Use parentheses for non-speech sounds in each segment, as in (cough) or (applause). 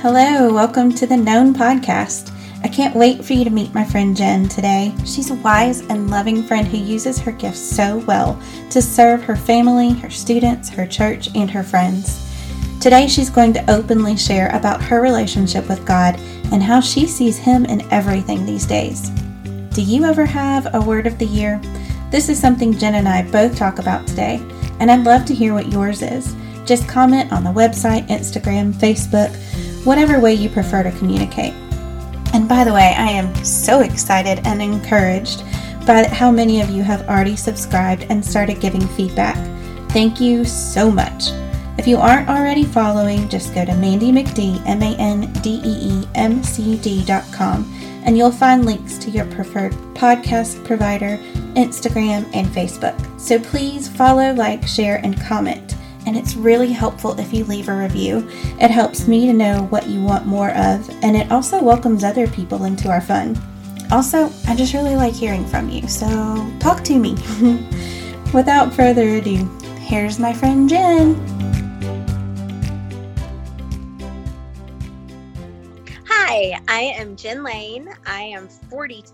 Hello, welcome to the Known Podcast. I can't wait for you to meet my friend Jen today. She's a wise and loving friend who uses her gifts so well to serve her family, her students, her church, and her friends. Today, she's going to openly share about her relationship with God and how she sees Him in everything these days. Do you ever have a word of the year? This is something Jen and I both talk about today, and I'd love to hear what yours is. Just comment on the website, Instagram, Facebook, whatever way you prefer to communicate. And by the way, I am so excited and encouraged by how many of you have already subscribed and started giving feedback. Thank you so much. If you aren't already following, just go to Mandee McD, M A N D E E M C D.com, and you'll find links to your preferred podcast provider, Instagram, and Facebook. So please follow, like, share, and comment. And it's really helpful if you leave a review. It helps me to know what you want more of, and it also welcomes other people into our fun. Also, I just really like hearing from you, so talk to me. (laughs) Without further ado, here's my friend Jen. Hi, I am Jen Lane. I am 42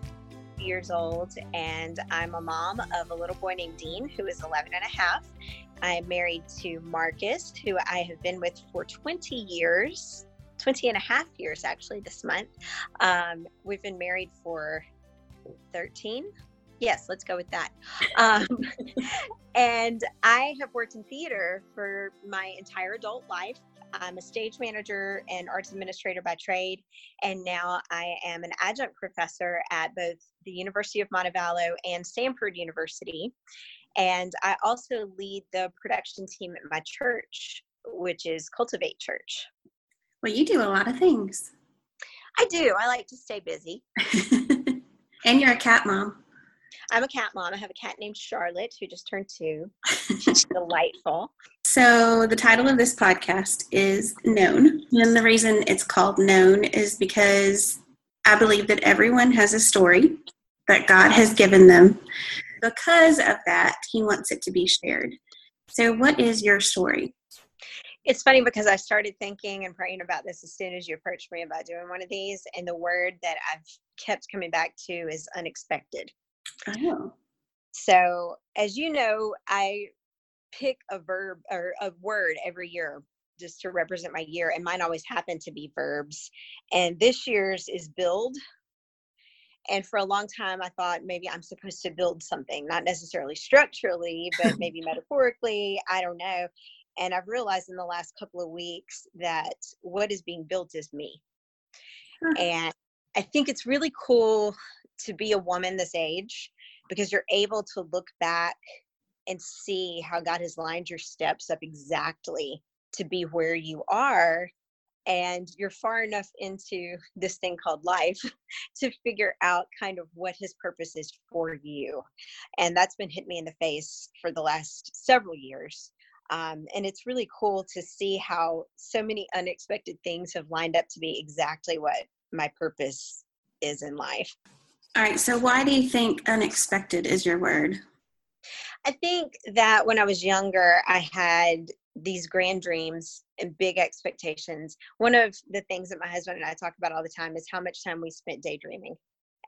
years old and I'm a mom of a little boy named Dean who is 11 and a half. I'm married to Marcus, who I have been with for 20 years, 20 and a half years actually this month. Um, we've been married for 13. Yes, let's go with that. Um, (laughs) and I have worked in theater for my entire adult life. I'm a stage manager and arts administrator by trade, and now I am an adjunct professor at both the University of Montevallo and Samford University. And I also lead the production team at my church, which is Cultivate Church. Well, you do a lot of things. I do. I like to stay busy. (laughs) and you're a cat mom. I'm a cat mom. I have a cat named Charlotte who just turned two. She's (laughs) delightful. So, the title of this podcast is Known. And the reason it's called Known is because I believe that everyone has a story that God has given them. Because of that, He wants it to be shared. So, what is your story? It's funny because I started thinking and praying about this as soon as you approached me about doing one of these, and the word that I've kept coming back to is unexpected. Oh. So, as you know, I pick a verb or a word every year just to represent my year, and mine always happen to be verbs. And this year's is build. And for a long time, I thought maybe I'm supposed to build something, not necessarily structurally, but (laughs) maybe metaphorically. I don't know. And I've realized in the last couple of weeks that what is being built is me. And I think it's really cool to be a woman this age because you're able to look back and see how God has lined your steps up exactly to be where you are. And you're far enough into this thing called life (laughs) to figure out kind of what his purpose is for you. And that's been hit me in the face for the last several years. Um, and it's really cool to see how so many unexpected things have lined up to be exactly what my purpose is in life. All right. So, why do you think unexpected is your word? I think that when I was younger, I had these grand dreams and big expectations. One of the things that my husband and I talk about all the time is how much time we spent daydreaming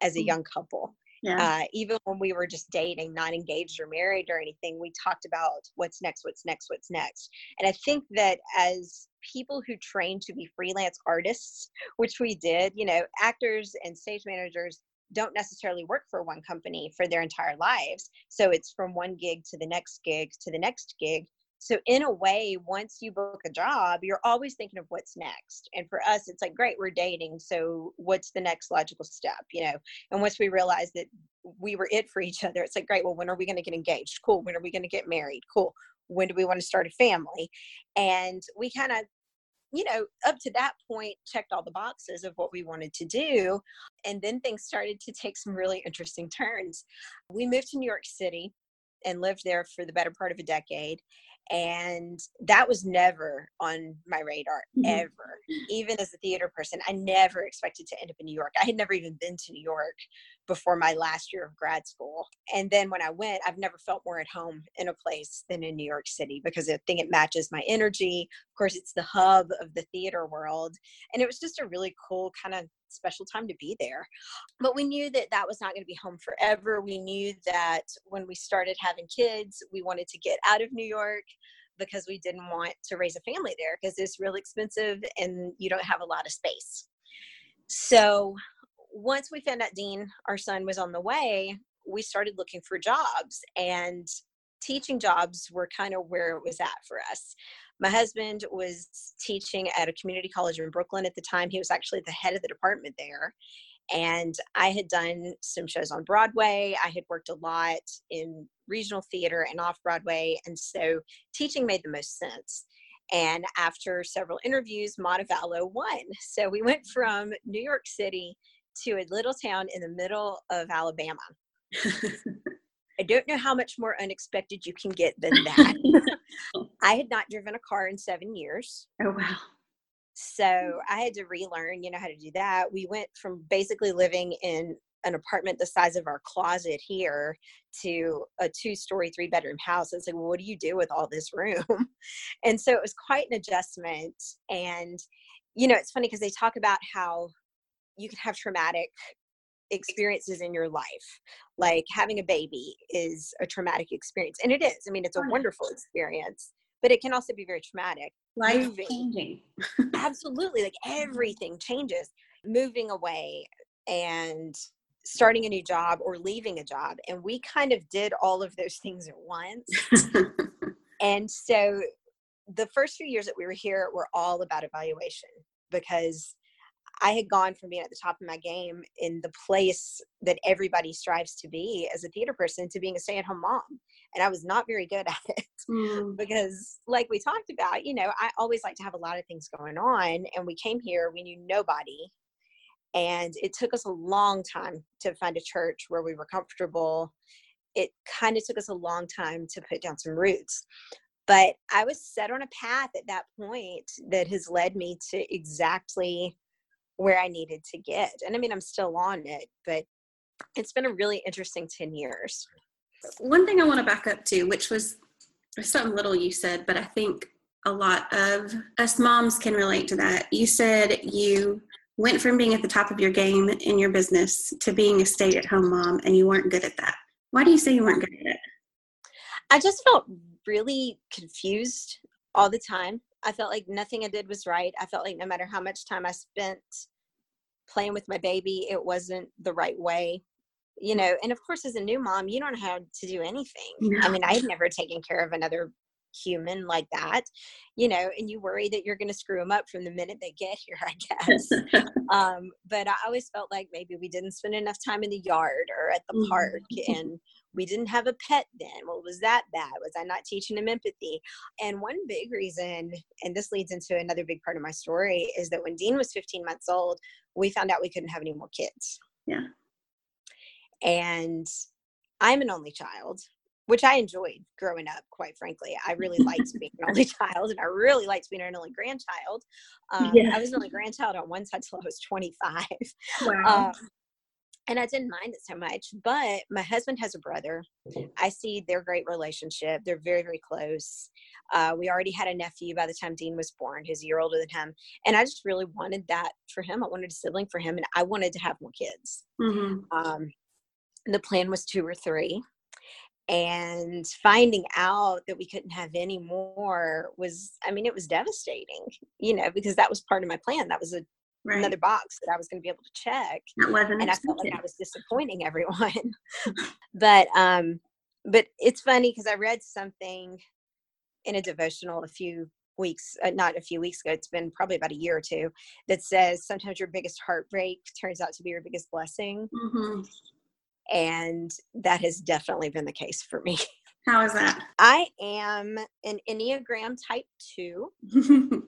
as a mm. young couple. Yeah. Uh, even when we were just dating, not engaged or married or anything, we talked about what's next, what's next, what's next. And I think that as people who train to be freelance artists, which we did, you know, actors and stage managers don't necessarily work for one company for their entire lives. So it's from one gig to the next gig to the next gig. So in a way, once you book a job, you're always thinking of what's next. And for us, it's like, great, we're dating. So what's the next logical step? You know, and once we realized that we were it for each other, it's like, great, well, when are we going to get engaged? Cool. When are we going to get married? Cool. When do we want to start a family? And we kind of you know, up to that point, checked all the boxes of what we wanted to do. And then things started to take some really interesting turns. We moved to New York City and lived there for the better part of a decade and that was never on my radar mm-hmm. ever even as a theater person i never expected to end up in new york. I had never even been to new york before my last year of grad school. And then when i went i've never felt more at home in a place than in new york city because i think it matches my energy. Of course it's the hub of the theater world. And it was just a really cool kind of special time to be there. But we knew that that was not going to be home forever. We knew that when we started having kids, we wanted to get out of New York because we didn't want to raise a family there because it's really expensive and you don't have a lot of space. So once we found out Dean, our son, was on the way, we started looking for jobs and teaching jobs were kind of where it was at for us my husband was teaching at a community college in Brooklyn at the time. He was actually the head of the department there. And I had done some shows on Broadway. I had worked a lot in regional theater and off Broadway. And so teaching made the most sense. And after several interviews, Montevallo won. So we went from New York City to a little town in the middle of Alabama. (laughs) I don't know how much more unexpected you can get than that. (laughs) I had not driven a car in seven years. Oh, wow. So I had to relearn, you know, how to do that. We went from basically living in an apartment the size of our closet here to a two story, three bedroom house. It's like, well, what do you do with all this room? (laughs) and so it was quite an adjustment. And, you know, it's funny because they talk about how you can have traumatic experiences in your life like having a baby is a traumatic experience and it is i mean it's a wonderful experience but it can also be very traumatic. Life changing. Absolutely like (laughs) everything changes. Moving away and starting a new job or leaving a job and we kind of did all of those things at once. (laughs) And so the first few years that we were here were all about evaluation because I had gone from being at the top of my game in the place that everybody strives to be as a theater person to being a stay at home mom. And I was not very good (laughs) at it mm. because, like we talked about, you know, I always like to have a lot of things going on. And we came here, we knew nobody. And it took us a long time to find a church where we were comfortable. It kind of took us a long time to put down some roots but I was set on a path at that point that has led me to exactly where I needed to get. And I mean, I'm still on it, but it's been a really interesting 10 years. One thing I want to back up to, which was something little you said, but I think a lot of us moms can relate to that. You said you went from being at the top of your game in your business to being a stay at home mom, and you weren't good at that. Why do you say you weren't good at it? I just felt really confused all the time. I felt like nothing I did was right. I felt like no matter how much time I spent playing with my baby, it wasn't the right way. You know, and of course, as a new mom, you don't know how to do anything. No. I mean, I had never taken care of another human like that, you know, and you worry that you're going to screw them up from the minute they get here, I guess. (laughs) um, but I always felt like maybe we didn't spend enough time in the yard or at the mm-hmm. park (laughs) and we didn't have a pet then. Well, was that bad? Was I not teaching them empathy? And one big reason, and this leads into another big part of my story, is that when Dean was 15 months old, we found out we couldn't have any more kids. Yeah. And I'm an only child, which I enjoyed growing up, quite frankly. I really liked (laughs) being an only (laughs) child and I really liked being an only grandchild. Um, yeah. I was an only grandchild on one side (laughs) till I was 25. Wow. Um, and I didn't mind it so much. But my husband has a brother. I see their great relationship. They're very, very close. Uh, we already had a nephew by the time Dean was born. He's a year older than him. And I just really wanted that for him. I wanted a sibling for him, and I wanted to have more kids. Mm-hmm. Um, the plan was two or three. And finding out that we couldn't have any more was, I mean, it was devastating, you know, because that was part of my plan. That was a right. another box that I was going to be able to check. That wasn't and I felt like I was disappointing (laughs) everyone. but um, but it's funny because I read something in a devotional a few weeks, uh, not a few weeks ago. It's been probably about a year or two that says sometimes your biggest heartbreak turns out to be your biggest blessing. Mm-hmm. And that has definitely been the case for me. (laughs) How is that? I am an Enneagram type two. (laughs)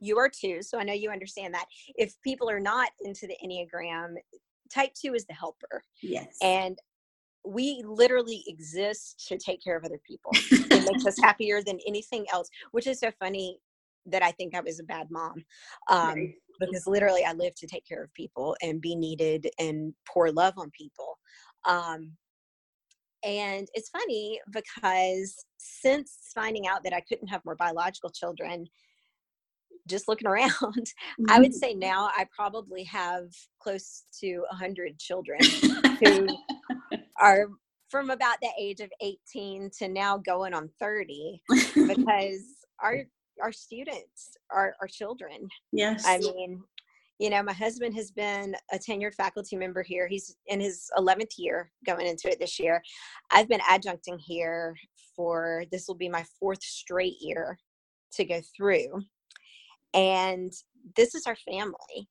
you are too. So I know you understand that. If people are not into the Enneagram, type two is the helper. Yes. And we literally exist to take care of other people. (laughs) it makes us happier than anything else, which is so funny that I think I was a bad mom. Um, right. Because literally, I live to take care of people and be needed and pour love on people. Um, and it's funny because since finding out that I couldn't have more biological children, just looking (laughs) around, mm-hmm. I would mm-hmm. say now I probably have close to 100 children who (laughs) are from about the age of 18 to now going on 30 (laughs) because our our students are our children. Yes. I mean, you know, my husband has been a tenured faculty member here. He's in his 11th year going into it this year. I've been adjuncting here for this will be my fourth straight year to go through. And this is our family.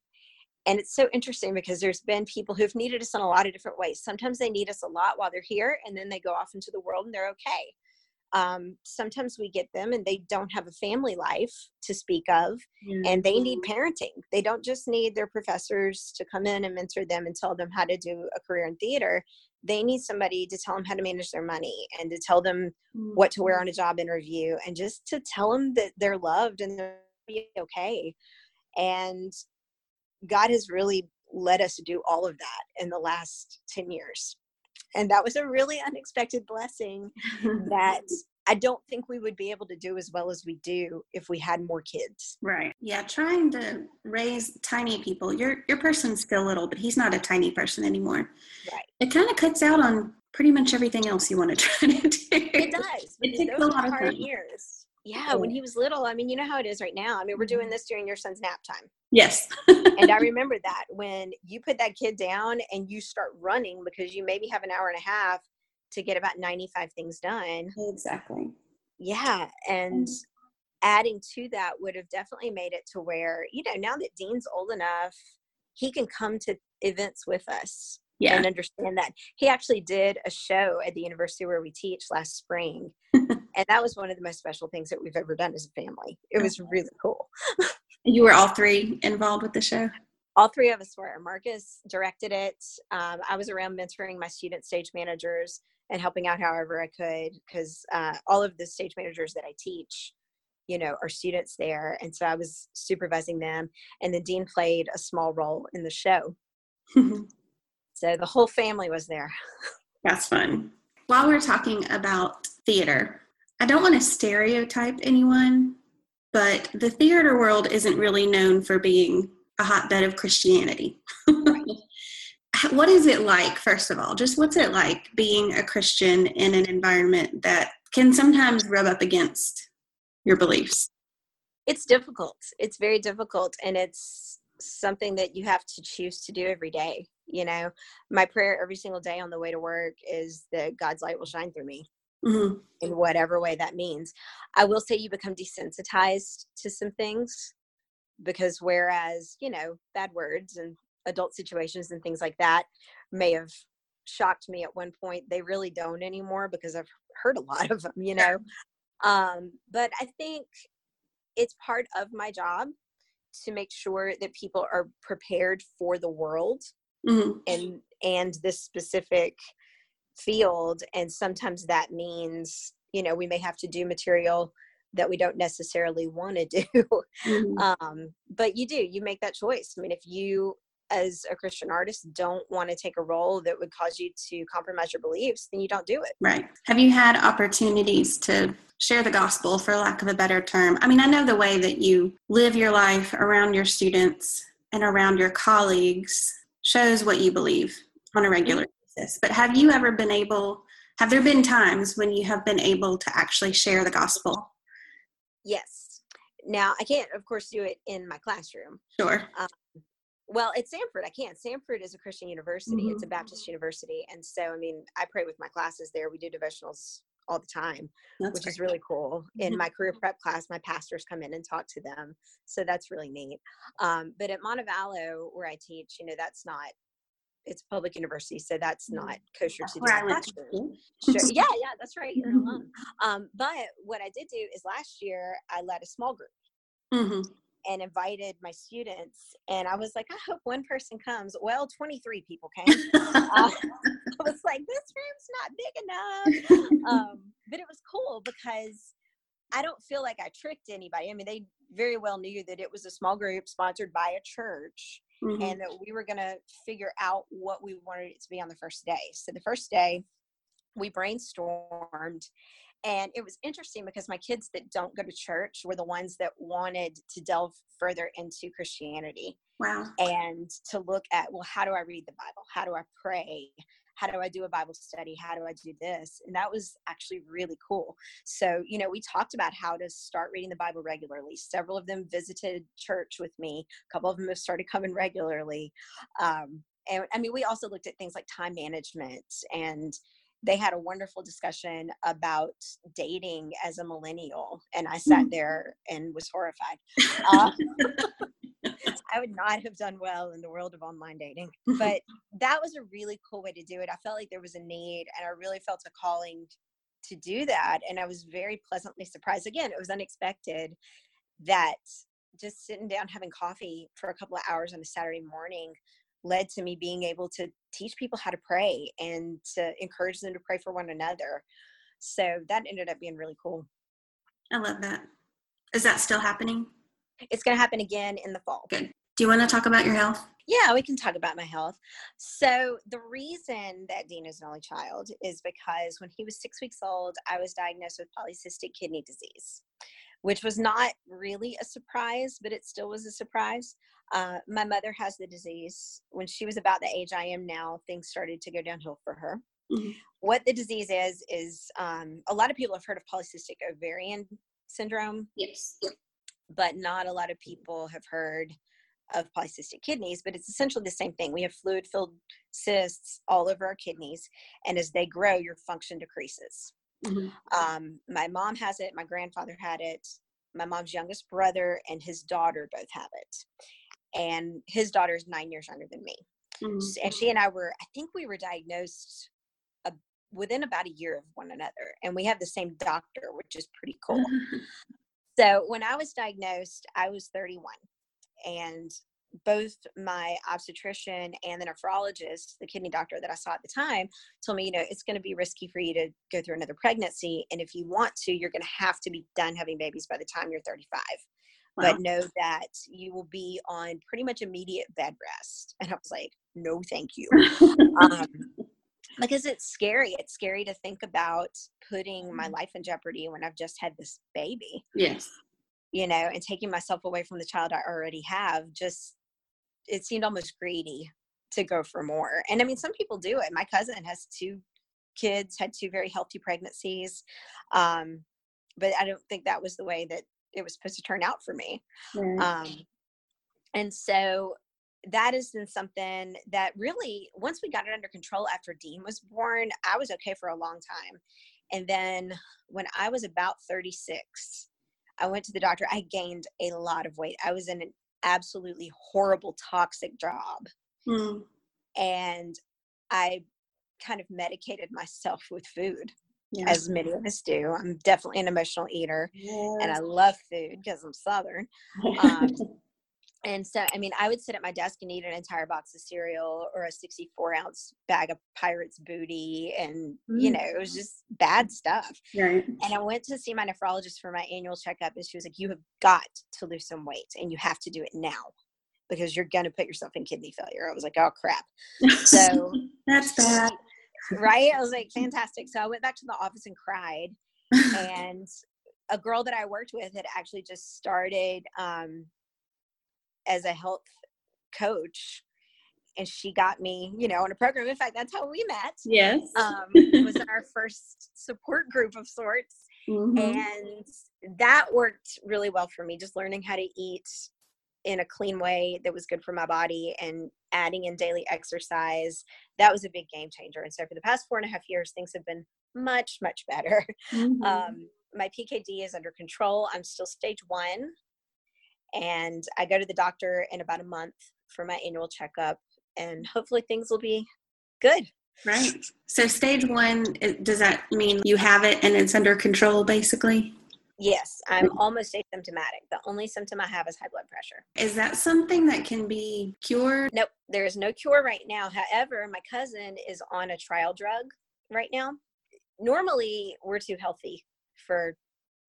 And it's so interesting because there's been people who've needed us in a lot of different ways. Sometimes they need us a lot while they're here, and then they go off into the world and they're okay. Um, sometimes we get them and they don't have a family life to speak of, mm-hmm. and they need parenting. They don't just need their professors to come in and mentor them and tell them how to do a career in theater. They need somebody to tell them how to manage their money and to tell them mm-hmm. what to wear on a job interview and just to tell them that they're loved and they're okay. And God has really let us to do all of that in the last 10 years. And that was a really unexpected blessing that (laughs) I don't think we would be able to do as well as we do if we had more kids. Right. Yeah, trying to raise tiny people. Your your person's still little, but he's not a tiny person anymore. Right. It kind of cuts out on pretty much everything else you want to (laughs) try to do. It does. It takes a lot of hard years yeah, when he was little, I mean, you know how it is right now. I mean, we're doing mm-hmm. this during your son's nap time. Yes. and I (laughs) remember that when you put that kid down and you start running because you maybe have an hour and a half to get about 95 things done. Exactly. Yeah. And mm. adding to that would have definitely made it to where, you know, now that Dean's old enough, he can come to events with us yeah. and understand that. He actually did a show at the university where we teach last spring. (laughs) and that was one of the most special things that we've ever done as a family. It was really cool. (laughs) you were all three involved with the show? All three of us were. Marcus directed it. Um, I was around mentoring my student stage managers and helping out however I could because uh, all of the stage managers that I teach you know are students there and so i was supervising them and the dean played a small role in the show (laughs) So the whole family was there. That's fun. While we're talking about theater, I don't want to stereotype anyone, but the theater world isn't really known for being a hotbed of Christianity. (laughs) what is it like, first of all? Just what's it like being a Christian in an environment that can sometimes rub up against your beliefs? It's difficult. It's very difficult. And it's something that you have to choose to do every day you know? My prayer every single day on the way to work is that god's light will shine through me mm-hmm. in whatever way that means. I will say you become desensitized to some things because whereas you know bad words and adult situations and things like that may have shocked me at one point they really don't anymore because i've heard a (laughs) lot of them you know? Um, but i think it's part of my job to make sure that people are prepared for the world mm-hmm. and and this specific field and sometimes that means you know we may have to do material that we don't necessarily want to (laughs) do mm-hmm. um, but you do you make that choice i mean if you as a christian artist don't want to take a role that would cause you to compromise your beliefs then you don't do it right have you had opportunities to share the gospel for lack of a better term i mean i know the way that you live your life around your students and around your colleagues shows what you believe on a regular basis. But have you ever been able, have there been times when you have been able to actually share the gospel? Yes. Now, I can't, of course, do it in my classroom. Sure. Um, well, at Samford, I can't. Samford is a Christian university, mm-hmm. it's a Baptist university. And so, I mean, I pray with my classes there. We do devotionals all the time, that's which great. is really cool. In mm-hmm. my career prep class, my pastors come in and talk to them. So that's really neat. Um, but at Montevallo, where I teach, you know, that's not it's a public university, so that's mm-hmm. not kosher to do. Sure. (laughs) Yeah, yeah, that's right. You're mm-hmm. alone. Um, but what I did do is last year I led a small group. Mm-hmm and invited my students and i was like i hope one person comes well 23 people came uh, (laughs) (laughs) was like, this room's not big (laughs) enough. um, but it was cool because I don't feel like I tricked anybody. I mean, they very well knew that it was a small group sponsored by a church mm-hmm. and that we were going to figure out what we wanted it to be on the first day. So the first day, we brainstormed and it was interesting because my kids that don't go to church were the ones that wanted to delve further into Christianity. Wow. And to look at, well, how do I read the Bible? How do I pray? How do I do a Bible study? How do I do this? And that was actually really cool. So, you know, we talked about how to start reading the Bible regularly. Several of them visited church with me, a couple of them have started coming regularly. Um, and I mean, we also looked at things like time management and they had a wonderful discussion about dating as a millennial and i sat mm. there and was horrified. Uh, (laughs) i would not have done well in the world of online dating but (laughs) that was a really cool way to do it. I felt like there was a need and i really felt a calling to do that and i was very pleasantly surprised. Again it was unexpected that just sitting down having coffee for a couple of hours on a saturday morning led to me being able to teach people how to pray and to encourage them to pray for one another. So that ended up being really cool. I love that. Is that still happening? It's going to happen again in the fall. Good. Do you want to talk about your health? Yeah, we can talk about my health. So, the reason that Dean is an only child is because when he was six weeks old, I was diagnosed with polycystic kidney disease, which was not really a surprise, but it still was a surprise. Uh, my mother has the disease. When she was about the age I am now, things started to go downhill for her. Mm-hmm. What the disease is, is um, a lot of people have heard of polycystic ovarian syndrome. Yes. But not a lot of people have heard of polycystic kidneys, but it's essentially the same thing. We have fluid filled cysts all over our kidneys, and as they grow, your function decreases. Mm-hmm. Um, my mom has it, my grandfather had it, my mom's youngest brother and his daughter both have it and his daughter is nine years younger than me. Mm-hmm. And she and I were, I think we were diagnosed uh, within about a year of one another, and we have the same doctor, which is pretty (laughs) cool. so when I was diagnosed, I was 31, and both my obstetrician and the nephrologist, the kidney doctor that I saw at the time, told me, you know, it's going to be risky for you to go through another pregnancy. And if you want to, you're going to have to be done having babies by the time you're 35 wow. but know that you will be on pretty much immediate bed rest. And I was like, no, thank you. um, (laughs) because it's scary. It's scary to think about putting my mm-hmm. life in jeopardy when I've just had this baby. Yes. You know, and taking myself away from the child I already have just, it seemed almost greedy to go for more. And I mean, some people do it. My cousin has two kids, had two very healthy pregnancies. Um, but I don't think that was the way that it was supposed to turn out for me. Um, and so that has been something that really, once we got it under control after Dean was born, I was okay for a long time. And then when I was about 36, I went to the doctor. I gained a lot of weight. I was in an absolutely horrible, toxic job. Mm. And I kind of medicated myself with food yeah. as many of us do. I'm definitely an emotional eater, yes. and I love food because I'm Southern. Um, (laughs) and so, I mean, I would sit at my desk and eat an entire box of cereal or a 64 ounce bag of Pirate's Booty, and mm. you know, it was just bad stuff. Right. And I went to see my nephrologist for my annual checkup, and she was like, "You have got to lose some weight, and you have to do it now." Because you're going to put yourself in kidney failure. I was like, oh crap. (laughs) So that's bad right? I was like, (laughs) fantastic. So I went back to the office and cried. (laughs) and a girl that I worked with had actually just started um, as a health coach. And she got me, you know, on a program. In fact, that's how we met. Yes. Um, it (laughs) was our first support group of sorts. Mm-hmm. And that worked really well for me, just learning how to eat in a clean way that was good for my body and adding in daily exercise that was a big game changer. And so for the past four and a half years things have been much much better. (laughs) Mm-hmm. um, my pkd is under control. I'm still stage one and i go to the doctor in about a month for my annual checkup and hopefully things will be good. Right. So stage one does that mean you have it and it's under control basically Yes, I'm almost asymptomatic. The only symptom I have is high blood pressure. Is that something that can be cured? Nope, there is no cure right now. However, my cousin is on a trial drug right now. Normally, we're too healthy for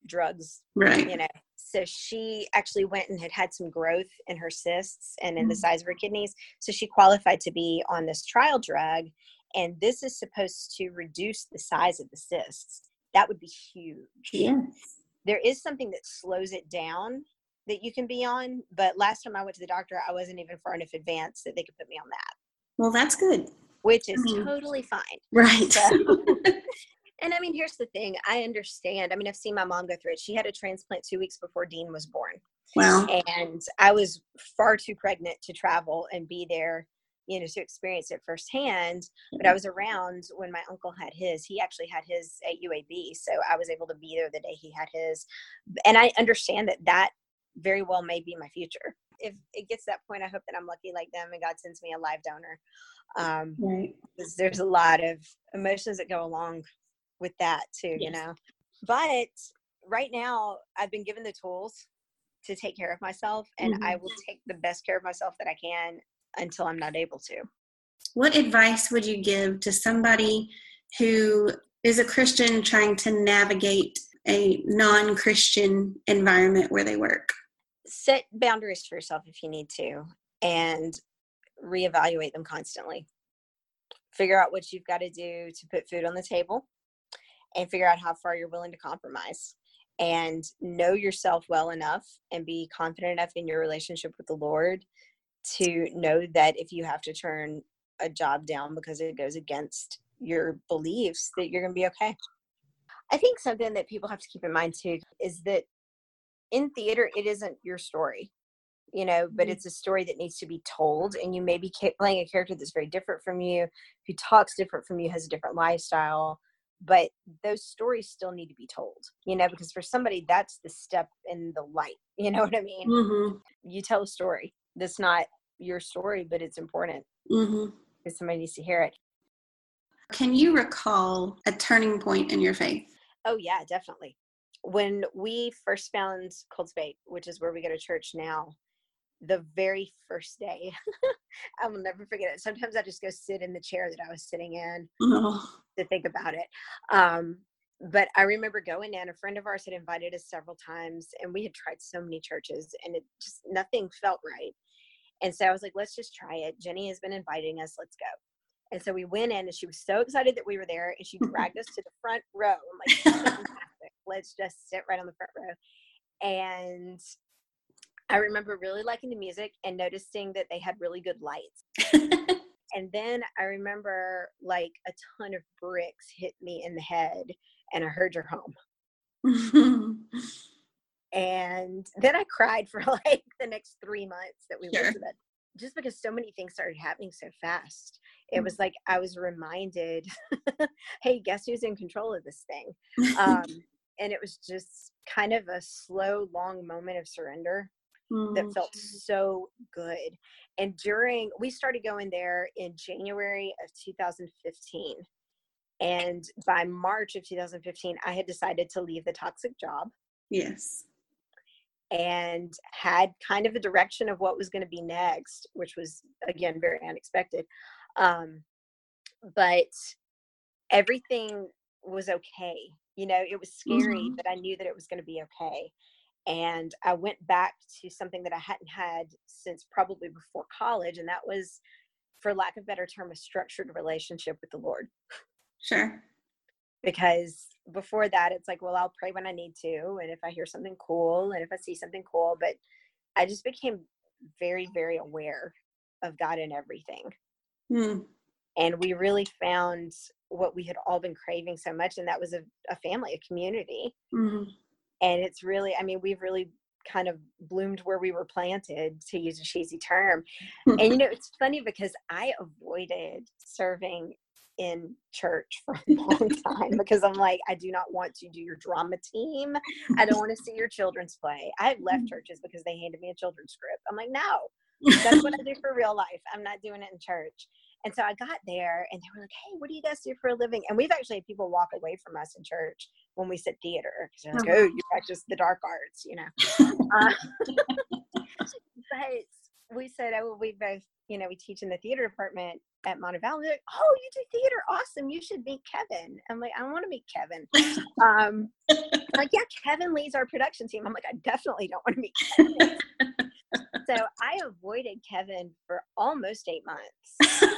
drugs, Right. you know. So she actually went and had had some growth in her cysts and in the Mhm. size of her kidneys. So she qualified to be on this trial drug. And this is supposed to reduce the size of the cysts. That would be huge. Yes. There is something that slows it down that you can be on but last time i went to the doctor i wasn't even far enough advanced that they could put me on that Well, that's good. which is Mhm. totally fine Right. So- (laughs) and i mean here's the thing i understand i mean i've seen my mom go through it she had a transplant two weeks before dean was born wow. and i was far too pregnant to travel and be there you know to experience it firsthand but i was around when my uncle had his he actually had his at uab so i was able to be there the day he had his and i understand that that very well may be my future. If it gets to that point i hope that i'm lucky like them and god sends me a live donor um Right. there's a lot of emotions that go along with that too you know? But right now i've been given the tools to take care of myself and i will take the best care of myself that i can until i'm not able to. What advice would you give to somebody who is a Christian trying to navigate a non Christian environment where they work? set boundaries for yourself if you need to and reevaluate them constantly. Figure out what you've got to do to put food on the table and figure out how far you're willing to compromise. And know yourself well enough and be confident enough in your relationship with the lord to know that if you have to turn a job down because it goes against your beliefs that you're going to be okay i think something that people have to keep in mind too is that in theater it isn't your story you know but Mhm. it's a story that needs to be told and you may be playing a character that's very different from you who talks different from you has a different lifestyle but those stories still need to be told you know because for somebody that's the step in the light (laughs) you know what i mean Mm-hmm. you tell a story that's not your story but it's important Mm-hmm. because somebody needs to hear it Can you recall a turning point in your faith? Oh yeah, definitely. When we first found Cultivate, which is where we go to church now, the very first day, (laughs) I will never forget it. Sometimes I just go sit in the chair that I was sitting in Oh, to think about it. Um, but I remember going in. A friend of ours had invited us several times, and we had tried so many churches, and it just nothing felt right. And so I was like, let's just try it. Jenny has been inviting us. Let's go. And so we went in, and she was so excited that we were there, and she (laughs) dragged us to the front row. I'm like, (laughs) fantastic. Let's just sit right on the front row. And I remember really liking the music and noticing that they had really good lights. (laughs) And then I remember like a ton of bricks hit me in the head, and I heard you're home. (laughs) And then I cried for (laughs) like the next three months that we Sure. went to that. Just because so many things started happening so fast. It Mm. was like I was reminded, (laughs) hey, guess who's in control of this thing? Um, and it was just kind of a slow, long moment of surrender that Mm. felt so good. And during, we started going there in January of 2015. And by March of 2015, I had decided to leave the toxic job yes. and had kind of a direction of what was going to be next, which was again very unexpected. Um, but everything was okay. You know, it was scary, Mhm. but I knew that it was going to be okay. And I went back to something that I hadn't had since probably before college, and that was, for lack of better term, a structured relationship with the Lord Sure. because before that it's like well i'll pray when i need to and if i hear something cool and if i see something cool but i just became very very aware of god in everything Mm. and we really found what we had all been craving so much and that was a, a family a community Mhm. and it's really i mean we've really kind of bloomed where we were planted to use a cheesy term (laughs) and you know it's funny because i avoided serving in church for a (laughs) long time because i'm like i do not want to do your drama team. I don't want to see your children's play. I've left churches because they handed me a children's script. I'm like no. That's what i do for real life. I'm not doing it in church. And so I got there and they were like, hey, what do you guys do for a living? And we've actually had people walk away from us in church when we said theater because they're like, oh, you practice the dark arts, you know. (laughs) uh, (laughs) but we said, oh, we both, you know, we teach in the theater department at Montevallo. Like, oh, you do theater? Awesome. You should meet Kevin. I'm like, I don't want to meet Kevin. um, like, yeah, Kevin leads our production team. I'm like, I definitely don't want to meet Kevin. so I avoided Kevin for almost eight months,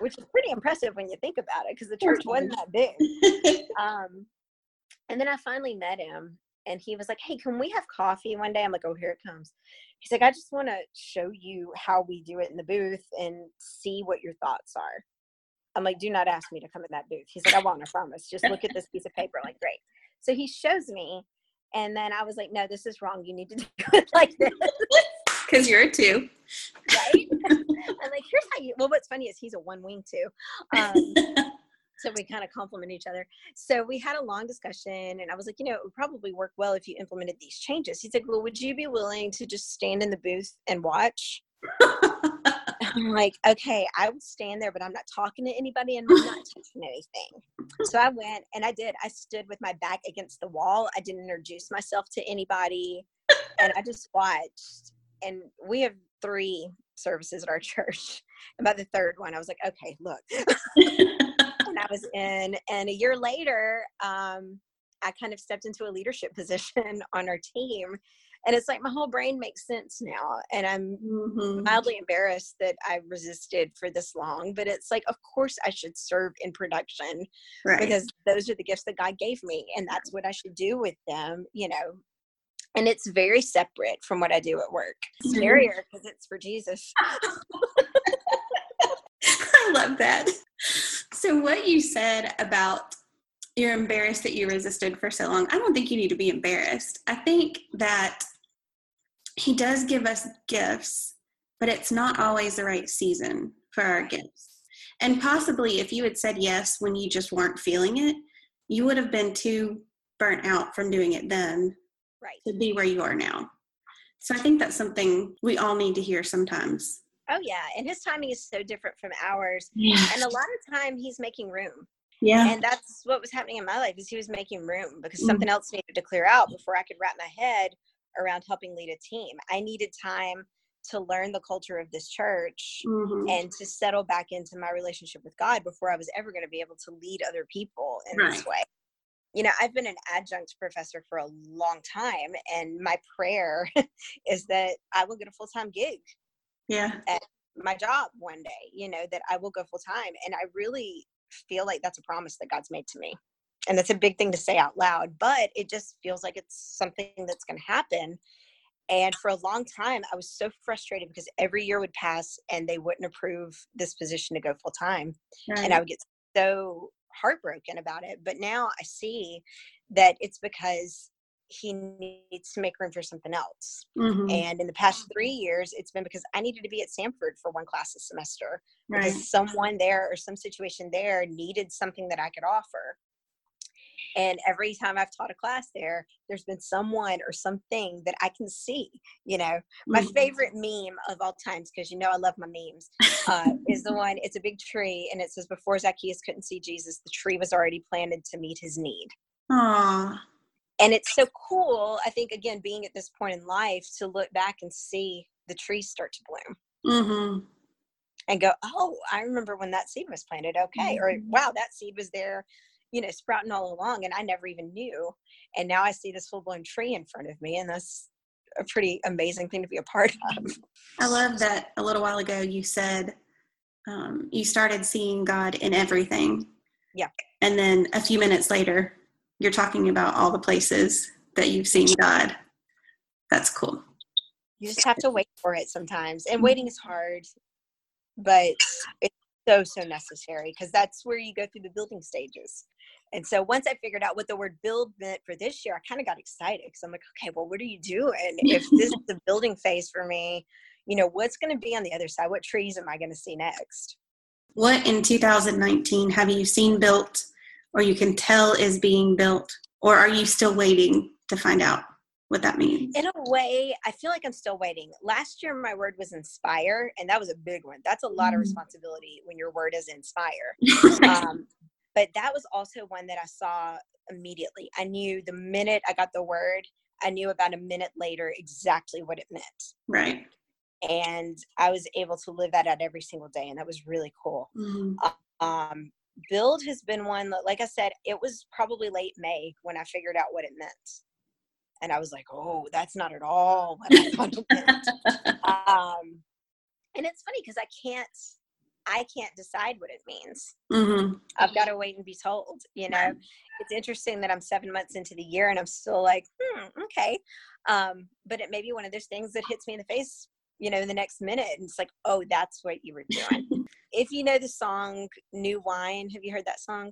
which is pretty impressive when you think about it because the church wasn't that big. (laughs) Um, and then I finally met him and he was like, Hey, can we have coffee one day? I'm like, Oh, here it comes. He's like, I just want to show you how we do it in the booth and see what your thoughts are. I'm like, Do not ask me to come in that booth. He's like, I won't, I promise. Just look at this piece of paper. I'm like, great. So he shows me. And then I was like, No, this is wrong. You need to (laughs) do it like this. (laughs) Because you're a two. Right? (laughs) I'm like, here's how you well, what's funny is he's a one wing too. Um, so we kind of complement each other. So we had a long discussion and i was like you know it would probably work well if you implemented these changes. He's like well would you be willing to just stand in the booth and watch? (laughs) I'm like okay i would stand there but i'm not talking to anybody and i'm not (laughs) touching anything. So i went and i did. I stood with my back against the wall. I didn't introduce myself to anybody and i just watched and we have three services at our (laughs) church. And by the third one i was like okay look I was in. And a year later, um, I kind of stepped into a leadership (laughs) position on our team. And it's like my whole brain makes sense now. And I'm mm-hmm. mildly embarrassed that I resisted for this long. But it's like, of course, I should serve in production right. because those are the gifts that God gave me. And that's what I should do with them, you know. And it's very separate from what I do at work. It's mm-hmm. scarier because it's for Jesus. (laughs) I love that. So, what you said about you're embarrassed that you resisted for so long, I don't think you need to be embarrassed. I think that He does give us gifts, but it's not always the right season for our gifts. And possibly, if you had said yes when you just weren't feeling it, you would have been too burnt out from doing it then right. to be where you are now. So I think that's something we all need to hear sometimes. Oh yeah, and his timing is so different from ours. Yeah. And a lot of time he's making room. Yeah. And that's what was happening in my life is he was making room because mm-hmm. something else needed to clear out before I could wrap my head around helping lead a team. I needed time to learn the culture of this church mm-hmm. and to settle back into my relationship with God before I was ever going to be able to lead other people in right. this way. You know, I've been an adjunct professor for a long time, and my prayer (laughs) is that I will get a full time gig yeah at my job one day you know that i will go full time and i really feel like that's a promise that god's made to me and that's a big thing to say out loud but it just feels like it's something that's going to happen and for a long time i was so frustrated because every year would pass and they wouldn't approve this position to go full time right. and i would get so heartbroken about it but now i see that it's because he needs to make room for something else. Mm-hmm. And in the past three years, it's been because I needed to be at Samford for one class a semester right. because someone there or some situation there needed something that I could offer. And every time I've taught a class there, there's been someone or something that I can see. You know, my mm-hmm. favorite meme of all times, because you know I love my memes, uh, (laughs) is the one. It's a big tree, and it says, "Before Zacchaeus couldn't see Jesus, the tree was already planted to meet his need." Aww and it's so cool i think again being at this point in life to look back and see the trees start to bloom. Mm-hmm. and go oh i remember when that seed was planted okay mm-hmm. or wow that seed was there you know sprouting all along and i never even knew. And now i see this full-blown tree in front of me and that's a pretty amazing thing to be a part (laughs) of. I love that a little while ago you said um, you started seeing god in everything. Yeah and then a few minutes later you're talking about all the places that you've seen God. That's cool. You just have to wait for it sometimes. And mm-hmm. waiting is hard, but it's so, so necessary because that's where you go through the building stages. And so once I figured out what the word build meant for this year, I kind of got excited because I'm like, okay, well, what are you doing? If this is the building phase for me, you know, what's going to be on the other side? What trees am I going to see next? What in 2019 have you seen built or you can tell is being built? Or are you still waiting to find out? what that means. In a way, I feel like I'm still waiting. Last year, my word was inspire, and that was a big one. That's a lot mm. of responsibility when your word is inspire. (laughs) um, but that was also one that I saw immediately. I knew the minute I got the word, I knew about a minute later exactly what it meant. Right. And I was able to live that out every single day, and that was really cool. Mm-hmm. Um, build has been one that, like I said, it was probably late May when I figured out what it meant and I was like, "Oh, that's not at all what I thought it meant." (laughs) um, and it's funny because I can't, I can't decide what it means. Mm-hmm. I've got to wait and be told. You know, it's interesting that I'm seven months into the year and I'm still like, hmm, okay. Um, but it may be one of those things that hits me in the face, you know, in the next minute, and it's like, oh, that's what you were doing. (laughs) if you know the song "New Wine," have you heard that song?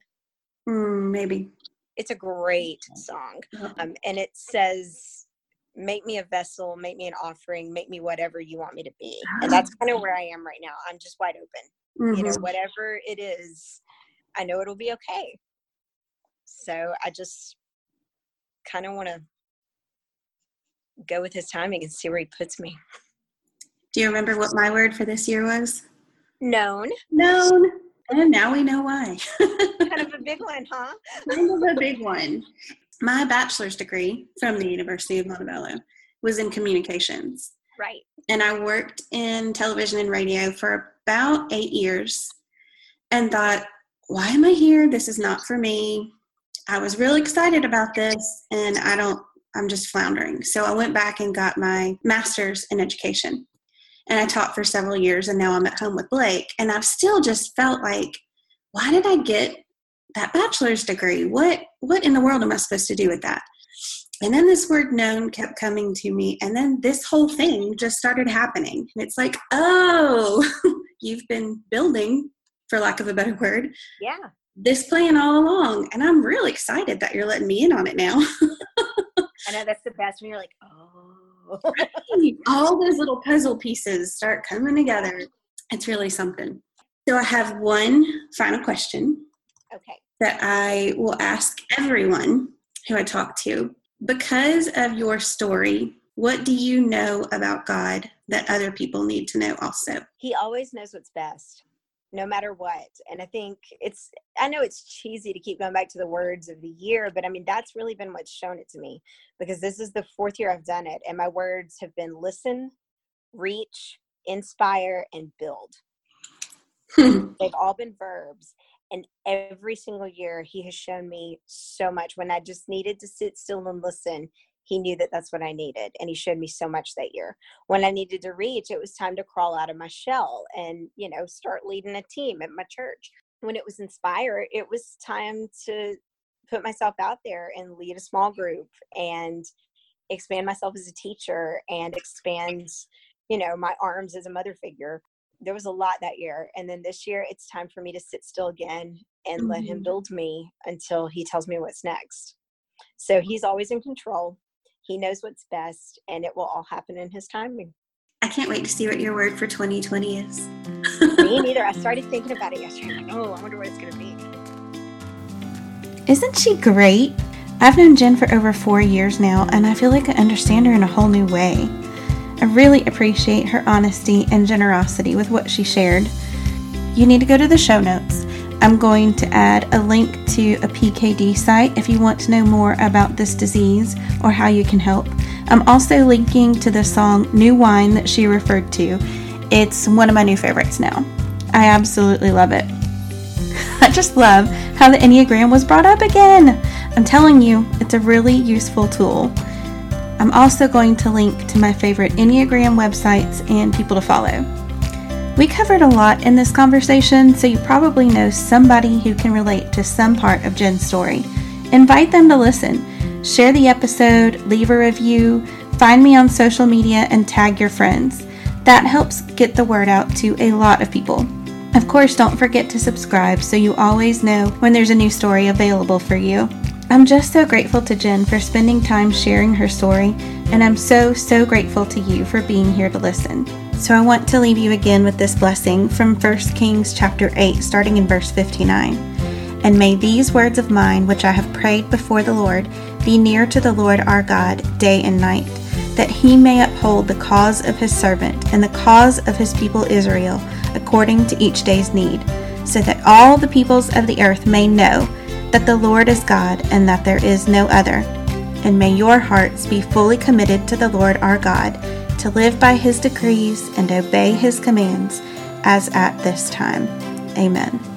Mm, maybe. It's a great song um, and it says make me a vessel make me an offering make me whatever you want me to be. And that's (gasps) kind of where i am right now. I'm just wide open. Mm-hmm. you know mm-hmm. whatever it is i know it'll be okay. So i just kind of want to go with his timing and see where he puts me. Do you remember what my word for this year was known known and now we know why. kind of a big (laughs) one, huh? kind of a big one. My bachelor's degree from the University of Montevallo was in communications. Right. And I worked in television and radio for about eight years and thought, why am I here? This is not for me. I was really excited about this and I don't, I'm just floundering. So I went back and got my master's in education and I taught for several years and now I'm at home with Blake and I've still just felt like why did I get that bachelor's degree? What what in the world am I supposed to do with that? And then this word known kept coming to me and then this whole thing just started happening. And it's like, "Oh, (laughs) you've been building for lack of a better word. Yeah. This plan all along and I'm really excited that you're letting me in on it now. (laughs) I know that's the best when you're like, "Oh, all those little puzzle pieces start coming together. It's really something. So I have one final question. Okay. That I will ask everyone who I talk to. Because of your story, what do you know about God that other people need to know also? He always knows what's best no matter what. And I think it's, I know it's cheesy to keep going back to the words of the year, but I mean, that's really been what's shown it to me because this is the fourth year I've done it. And my words have been listen, reach, inspire, and build. (laughs) They've all been verbs. And every single year, he has shown me so much. When I just needed to sit still and listen, he knew that that's what I needed. And he showed me so much that year. When I needed to reach, it was time to crawl out of my shell and, you know, start leading a team at my church. When it was inspire, it was time to put myself out there and lead a small group and expand myself as a teacher and expand, you know, my arms as a mother figure. There was a lot that year. And then this year, it's time for me to sit still again and mm-hmm. let him mm-hmm. build me until he tells me what's next. So he's always in control. He knows what's best, and it will all happen in His timing. I can't wait to see what your word for 2020 is. Me (laughs) neither. I started thinking about it yesterday. Like, oh, I wonder what it's going to be. Isn't she great? I've known Jen for over four years now, and I feel like I understand her in a whole new way. I really appreciate her honesty and generosity with what she shared. You need to go to the show notes I'm going to add a link to a PKD site if you want to know more about this disease or how you can help. I'm also linking to the song New Wine that she referred to. It's one of my new favorites now. I absolutely love it. (laughs) I just love how the Enneagram was brought up again. I'm telling you, it's a really useful tool. I'm also going to link to my favorite Enneagram websites and people to follow. We covered a lot in this conversation, so you probably know somebody who can relate to some part of Jen's story. Invite them to listen. Share the episode, leave a review, find me on social media, and tag your friends. That helps get the word out to a lot of people. Of course, don't forget to subscribe so you always know when there's a new story available for you. I'm just so grateful to Jen for spending time sharing her story, and I'm so, so grateful to you for being here to listen. So I want to leave you again with this blessing from 1 Kings chapter 8, starting in verse 59. And may these words of mine, which I have prayed before the Lord, be near to the Lord our God day and night, that he may uphold the cause of his servant and the cause of his people Israel, according to each day's need, so that all the peoples of the earth may know that the Lord is God and that there is no other. And may your hearts be fully committed to the Lord our God, to live by his decrees and obey his commands, as at this time. Amen.